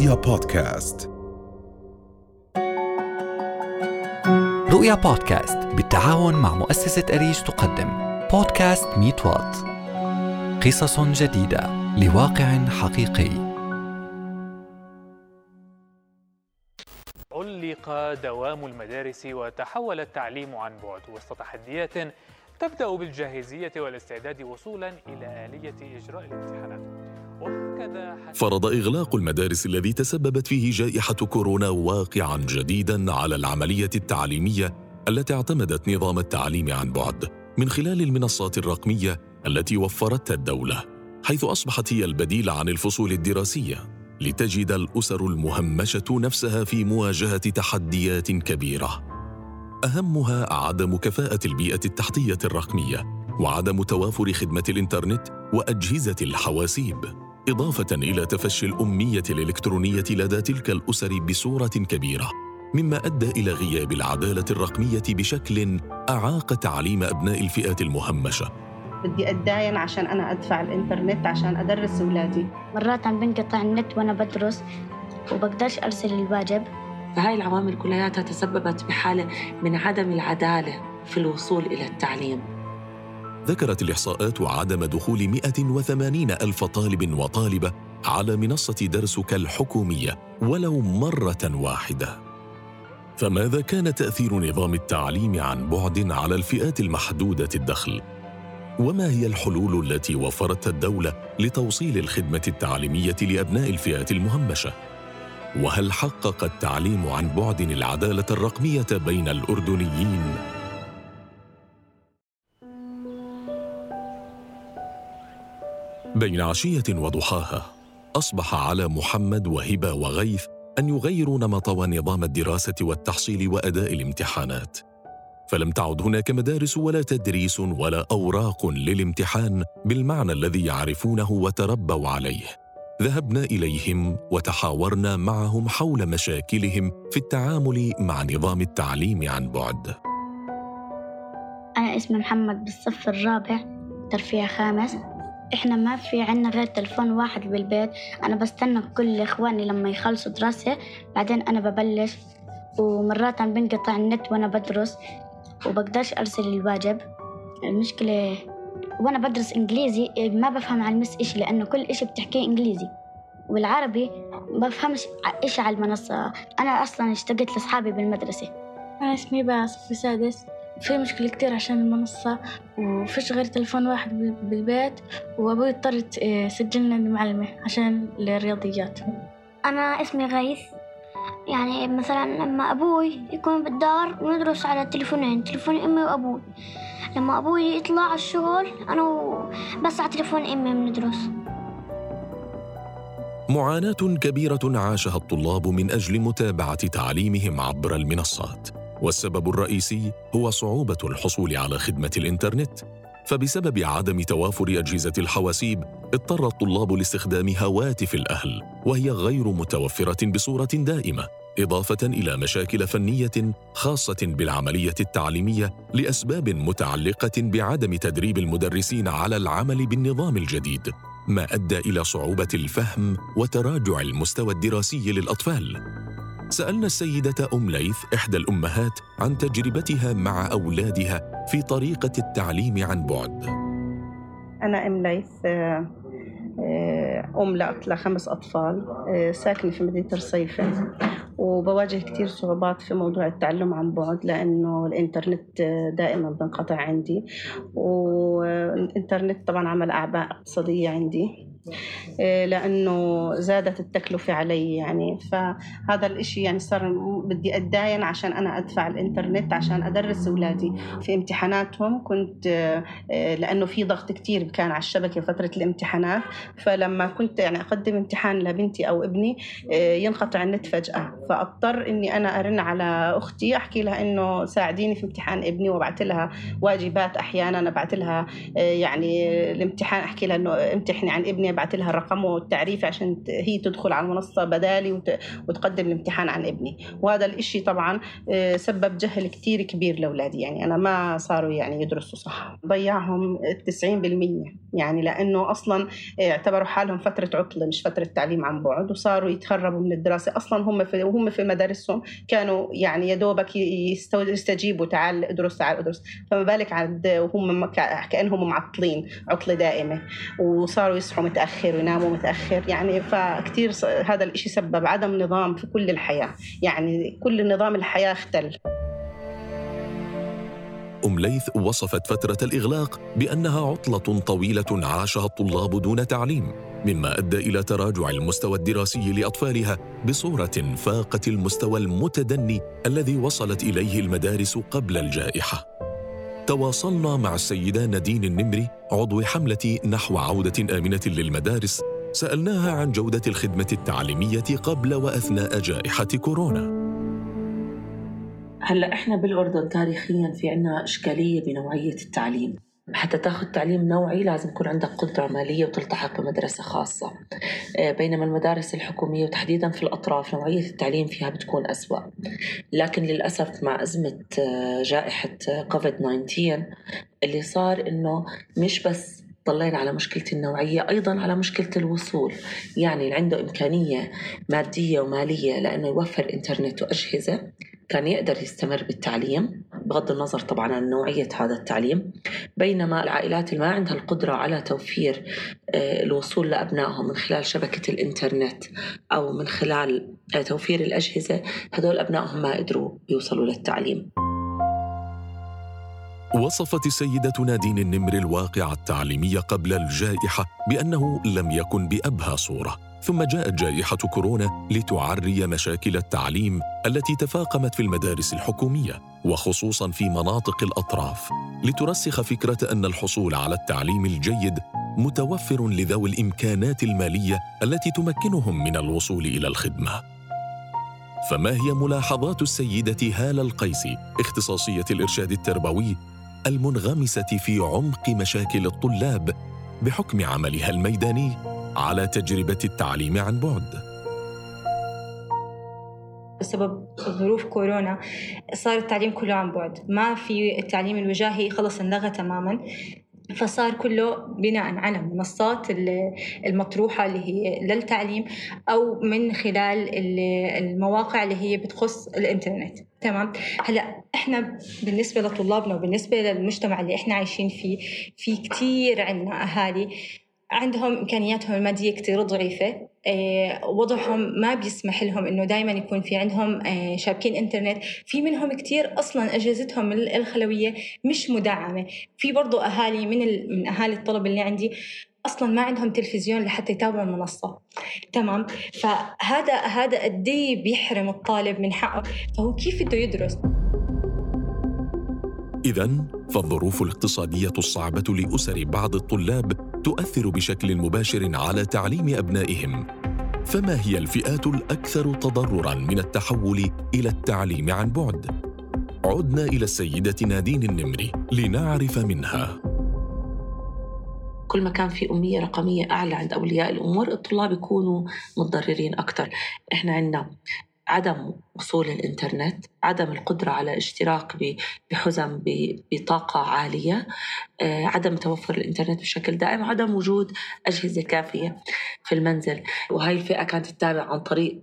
رؤيا بودكاست. رؤيا بودكاست بالتعاون مع مؤسسة أريج تقدم. بودكاست ميت وات. قصص جديدة لواقع حقيقي. علق دوام المدارس وتحول التعليم عن بعد. وسط تحديات تبدأ بالجاهزية والاستعداد وصولا إلى آلية إجراء الامتحانات. فرض إغلاق المدارس الذي تسببت فيه جائحة كورونا واقعا جديدا على العملية التعليمية التي اعتمدت نظام التعليم عن بعد من خلال المنصات الرقمية التي وفرتها الدولة حيث أصبحت هي البديل عن الفصول الدراسية لتجد الأسر المهمشة نفسها في مواجهة تحديات كبيرة. أهمها عدم كفاءة البيئة التحتية الرقمية وعدم توافر خدمة الإنترنت وأجهزة الحواسيب. إضافة إلى تفشي الأمية الإلكترونية لدى تلك الأسر بصورة كبيرة مما أدى إلى غياب العدالة الرقمية بشكل أعاق تعليم أبناء الفئات المهمشة. بدي اتداين عشان أنا أدفع الإنترنت عشان أدرس أولادي. مرات عم بنقطع النت وأنا بدرس وبقدرش أرسل الواجب. فهاي العوامل كلياتها تسببت بحالة من عدم العدالة في الوصول إلى التعليم. ذكرت الإحصاءات عدم دخول 180 ألف طالب وطالبة على منصة درسك الحكومية ولو مرة واحدة فماذا كان تأثير نظام التعليم عن بعد على الفئات المحدودة الدخل؟ وما هي الحلول التي وفرتها الدولة لتوصيل الخدمة التعليمية لأبناء الفئات المهمشة؟ وهل حقق التعليم عن بعد العدالة الرقمية بين الأردنيين بين عشية وضحاها أصبح على محمد وهبة وغيث أن يغيروا نمط ونظام الدراسة والتحصيل وأداء الامتحانات. فلم تعد هناك مدارس ولا تدريس ولا أوراق للامتحان بالمعنى الذي يعرفونه وتربوا عليه. ذهبنا إليهم وتحاورنا معهم حول مشاكلهم في التعامل مع نظام التعليم عن بعد. أنا اسمي محمد بالصف الرابع ترفيه خامس. إحنا ما في عنا غير تلفون واحد بالبيت. أنا بستنى كل إخواني لما يخلصوا دراسة بعدين أنا ببلش. ومرات بنقطع النت وأنا بدرس وبقدرش أرسل الواجب. المشكلة وأنا بدرس إنجليزي ما بفهم عن المس إشي لأنه كل إشي بتحكيه إنجليزي. والعربي بفهمش إيش على المنصة. أنا أصلا اشتقت لأصحابي بالمدرسة. أنا اسمي باس في سادس في مشكلة كتير عشان المنصة وفيش غير تلفون واحد بالبيت وأبوي اضطر يسجلنا المعلمة عشان الرياضيات أنا اسمي غيث. يعني مثلا لما أبوي يكون بالدار وندرس على تليفونين تليفون أمي وأبوي. لما أبوي يطلع على الشغل أنا بس على تليفون أمي بندرس. معاناة كبيرة عاشها الطلاب من أجل متابعة تعليمهم عبر المنصات. والسبب الرئيسي هو صعوبة الحصول على خدمة الإنترنت. فبسبب عدم توافر أجهزة الحواسيب اضطر الطلاب لاستخدام هواتف الأهل وهي غير متوفرة بصورة دائمة إضافة إلى مشاكل فنية خاصة بالعملية التعليمية لأسباب متعلقة بعدم تدريب المدرسين على العمل بالنظام الجديد ما أدى إلى صعوبة الفهم وتراجع المستوى الدراسي للأطفال. سألنا السيدة أم ليث إحدى الأمهات عن تجربتها مع أولادها في طريقة التعليم عن بعد. أنا أم ليث آه، آه، أم لخمس أطفال آه، ساكنة في مدينة رصيفه وبواجه كثير صعوبات في موضوع التعلم عن بعد لأنه الإنترنت دائما بنقطع عندي. والإنترنت طبعا عمل أعباء اقتصادية عندي. لأنه زادت التكلفة علي يعني فهذا الإشي يعني صار بدي أتداين عشان أنا أدفع الإنترنت عشان أدرس أولادي. في امتحاناتهم كنت إيه، لأنه في ضغط كتير كان على الشبكة فترة الامتحانات فلما كنت يعني أقدم امتحان لبنتي أو ابني إيه، ينقطع النت فجأة. فأضطر إني أنا أرن على أختي أحكي لها إنه ساعديني في امتحان ابني وأبعث لها واجبات أحيانا أبعث لها يعني الامتحان أحكي لها إنه امتحني عن ابني يبعث لها الرقم والتعريفي عشان هي تدخل على المنصة بدالي وتقدم الامتحان عن ابني. وهذا الإشي طبعا آه، سبب جهل كتير كبير لأولادي. يعني أنا ما صاروا يعني يدرسوا صح. ضيعهم 90% يعني لأنه أصلا اعتبروا حالهم فترة عطلة مش فترة تعليم عن بعد. وصاروا يتهربوا من الدراسة. أصلا هم في وهم في مدارسهم كانوا يعني يا دوبك يستجيبوا تعال ادرس تعال ادرس. فما بالك عاد وهم كأنهم معطلين عطلة دائمة. وصاروا يصحوا متأخر. ويناموا متأخر يعني فكتير هذا الإشي سبب عدم نظام في كل الحياة يعني كل نظام الحياة اختل. أم ليث وصفت فترة الإغلاق بأنها عطلة طويلة عاشها الطلاب دون تعليم مما أدى إلى تراجع المستوى الدراسي لأطفالها بصورة فاقت المستوى المتدني الذي وصلت إليه المدارس قبل الجائحة. تواصلنا مع السيدة نادين النمري عضو حملة نحو عودة آمنة للمدارس سألناها عن جودة الخدمة التعليمية قبل وأثناء جائحة كورونا. هلا إحنا بالأردن تاريخيا في عنا إشكالية بنوعية التعليم. حتى تاخذ تعليم نوعي لازم يكون عندك قدرة مالية وتلتحق بمدرسة خاصة. آه، بينما المدارس الحكومية وتحديدا في الأطراف نوعية التعليم فيها بتكون أسوأ. لكن للأسف مع أزمة آه، جائحة كوفيد 19 اللي صار إنه مش بس طلعنا على مشكلة النوعية أيضا على مشكلة الوصول. يعني اللي عنده إمكانية مادية ومالية لأنه يوفر إنترنت وأجهزة كان يقدر يستمر بالتعليم بغض النظر طبعا عن نوعية هذا التعليم بينما العائلات اللي ما عندها القدرة على توفير آه، الوصول لأبنائهم من خلال شبكة الإنترنت أو من خلال آه، توفير الأجهزة هدول أبنائهم ما قدروا يوصلوا للتعليم. وصفت السيدة نادين النمر الواقع التعليمي قبل الجائحة بأنه لم يكن بأبهى صورة. ثم جاءت جائحة كورونا لتعري مشاكل التعليم التي تفاقمت في المدارس الحكومية وخصوصا في مناطق الأطراف. لترسخ فكرة أن الحصول على التعليم الجيد متوفر لذوي الإمكانات المالية التي تمكنهم من الوصول إلى الخدمة. فما هي ملاحظات السيدة هالة القيسي اختصاصية الإرشاد التربوي المنغمسة في عمق مشاكل الطلاب بحكم عملها الميداني؟ على تجربة التعليم عن بعد. بسبب ظروف كورونا صار التعليم كله عن بعد. ما في التعليم الوجاهي خلص انلغى تماما. فصار كله بناء على المنصات المطروحة اللي هي للتعليم أو من خلال المواقع اللي هي بتخص الإنترنت. تمام؟ هلأ إحنا بالنسبة لطلابنا وبالنسبة للمجتمع اللي إحنا عايشين فيه في كثير عندنا أهالي عندهم إمكانياتهم المادية كتير ضعيفة آه، وضعهم ما بيسمح لهم إنه دائما يكون في عندهم آه، شابكين إنترنت. في منهم كتير أصلا أجهزتهم الخلوية مش مدعمة. في برضو أهالي من من أهالي الطلب اللي عندي أصلا ما عندهم تلفزيون لحتى يتابعوا المنصة. تمام؟ فهذا هذا قد إيه بيحرم الطالب من حقه؟ فهو كيف بده يدرس؟ إذا فالظروف الاقتصادية الصعبة لأسر بعض الطلاب تؤثر بشكل مباشر على تعليم أبنائهم. فما هي الفئات الأكثر تضرراً من التحول إلى التعليم عن بعد؟ عدنا إلى السيدة نادين النمري لنعرف منها. كل ما كان في أمية رقمية أعلى عند أولياء الأمور الطلاب يكونوا متضررين أكثر إحنا عندنا عدم وصول الإنترنت عدم القدرة على اشتراك بحزم بطاقة عالية آه، عدم توفر الإنترنت بشكل دائم عدم وجود أجهزة كافية في المنزل. وهي الفئة كانت تتابع عن طريق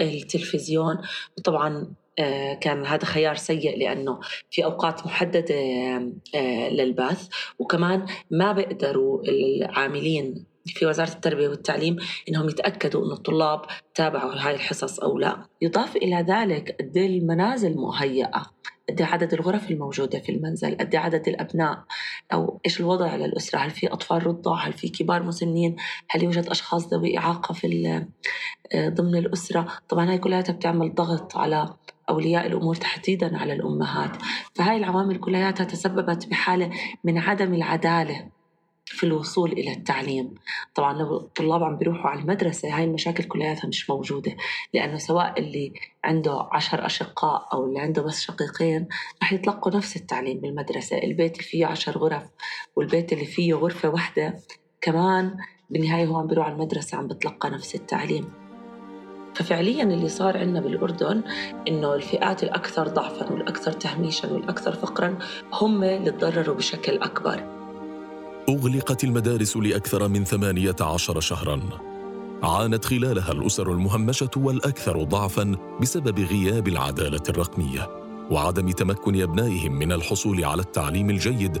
التلفزيون. وطبعا آه، كان هذا خيار سيء لأنه في أوقات محددة آه، للبث. وكمان ما بيقدروا العاملين في وزارة التربية والتعليم إنهم يتأكدوا أن الطلاب تابعوا هاي الحصص أو لا. يضاف إلى ذلك قد إيه المنازل مهيئة قد إيه عدد الغرف الموجودة في المنزل قد إيه عدد الأبناء أو إيش الوضع للأسرة؟ هل في أطفال رضع؟ هل في كبار مسنين؟ هل يوجد أشخاص ذوي إعاقة في آه، ضمن الأسرة؟ طبعا هاي كلها بتعمل ضغط على أولياء الأمور تحديدا على الأمهات. فهاي العوامل كلها تسببت بحالة من عدم العدالة. في الوصول إلى التعليم. طبعا لو الطلاب عم بيروحوا على المدرسة هاي المشاكل كلياتها مش موجودة. لأنه سواء اللي عنده عشر أشقاء أو اللي عنده بس شقيقين رح يتلقوا نفس التعليم بالمدرسة. البيت اللي فيه عشر غرف والبيت اللي فيه غرفة واحدة كمان بالنهاية هو عم بيروح على المدرسة عم بتلقى نفس التعليم. ففعليا اللي صار عندنا بالأردن إنه الفئات الأكثر ضعفا والأكثر تهميشا والأكثر فقرا هم اللي تضرروا بشكل أكبر. أغلقت المدارس لأكثر من ثمانية عشر شهراً. عانت خلالها الأسر المهمشة والأكثر ضعفاً بسبب غياب العدالة الرقمية وعدم تمكن أبنائهم من الحصول على التعليم الجيد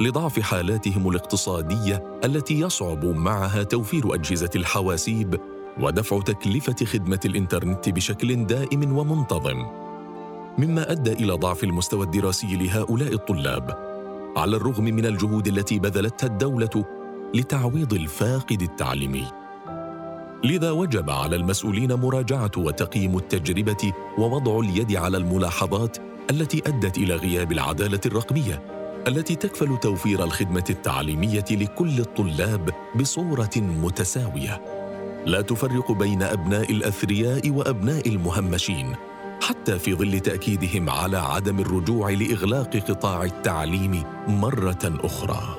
لضعف حالاتهم الاقتصادية التي يصعب معها توفير أجهزة الحواسيب ودفع تكلفة خدمة الإنترنت بشكل دائم ومنتظم. مما أدى إلى ضعف المستوى الدراسي لهؤلاء الطلاب على الرغم من الجهود التي بذلتها الدولة لتعويض الفاقد التعليمي. لذا وجب على المسؤولين مراجعة وتقييم التجربة ووضع اليد على الملاحظات التي أدت إلى غياب العدالة الرقمية التي تكفل توفير الخدمة التعليمية لكل الطلاب بصورة متساوية. لا تفرق بين أبناء الأثرياء وأبناء المهمشين. حتى في ظل تأكيدهم على عدم الرجوع لإغلاق قطاع التعليم مرة أخرى.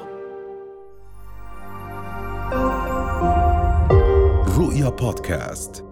رؤيا بودكاست.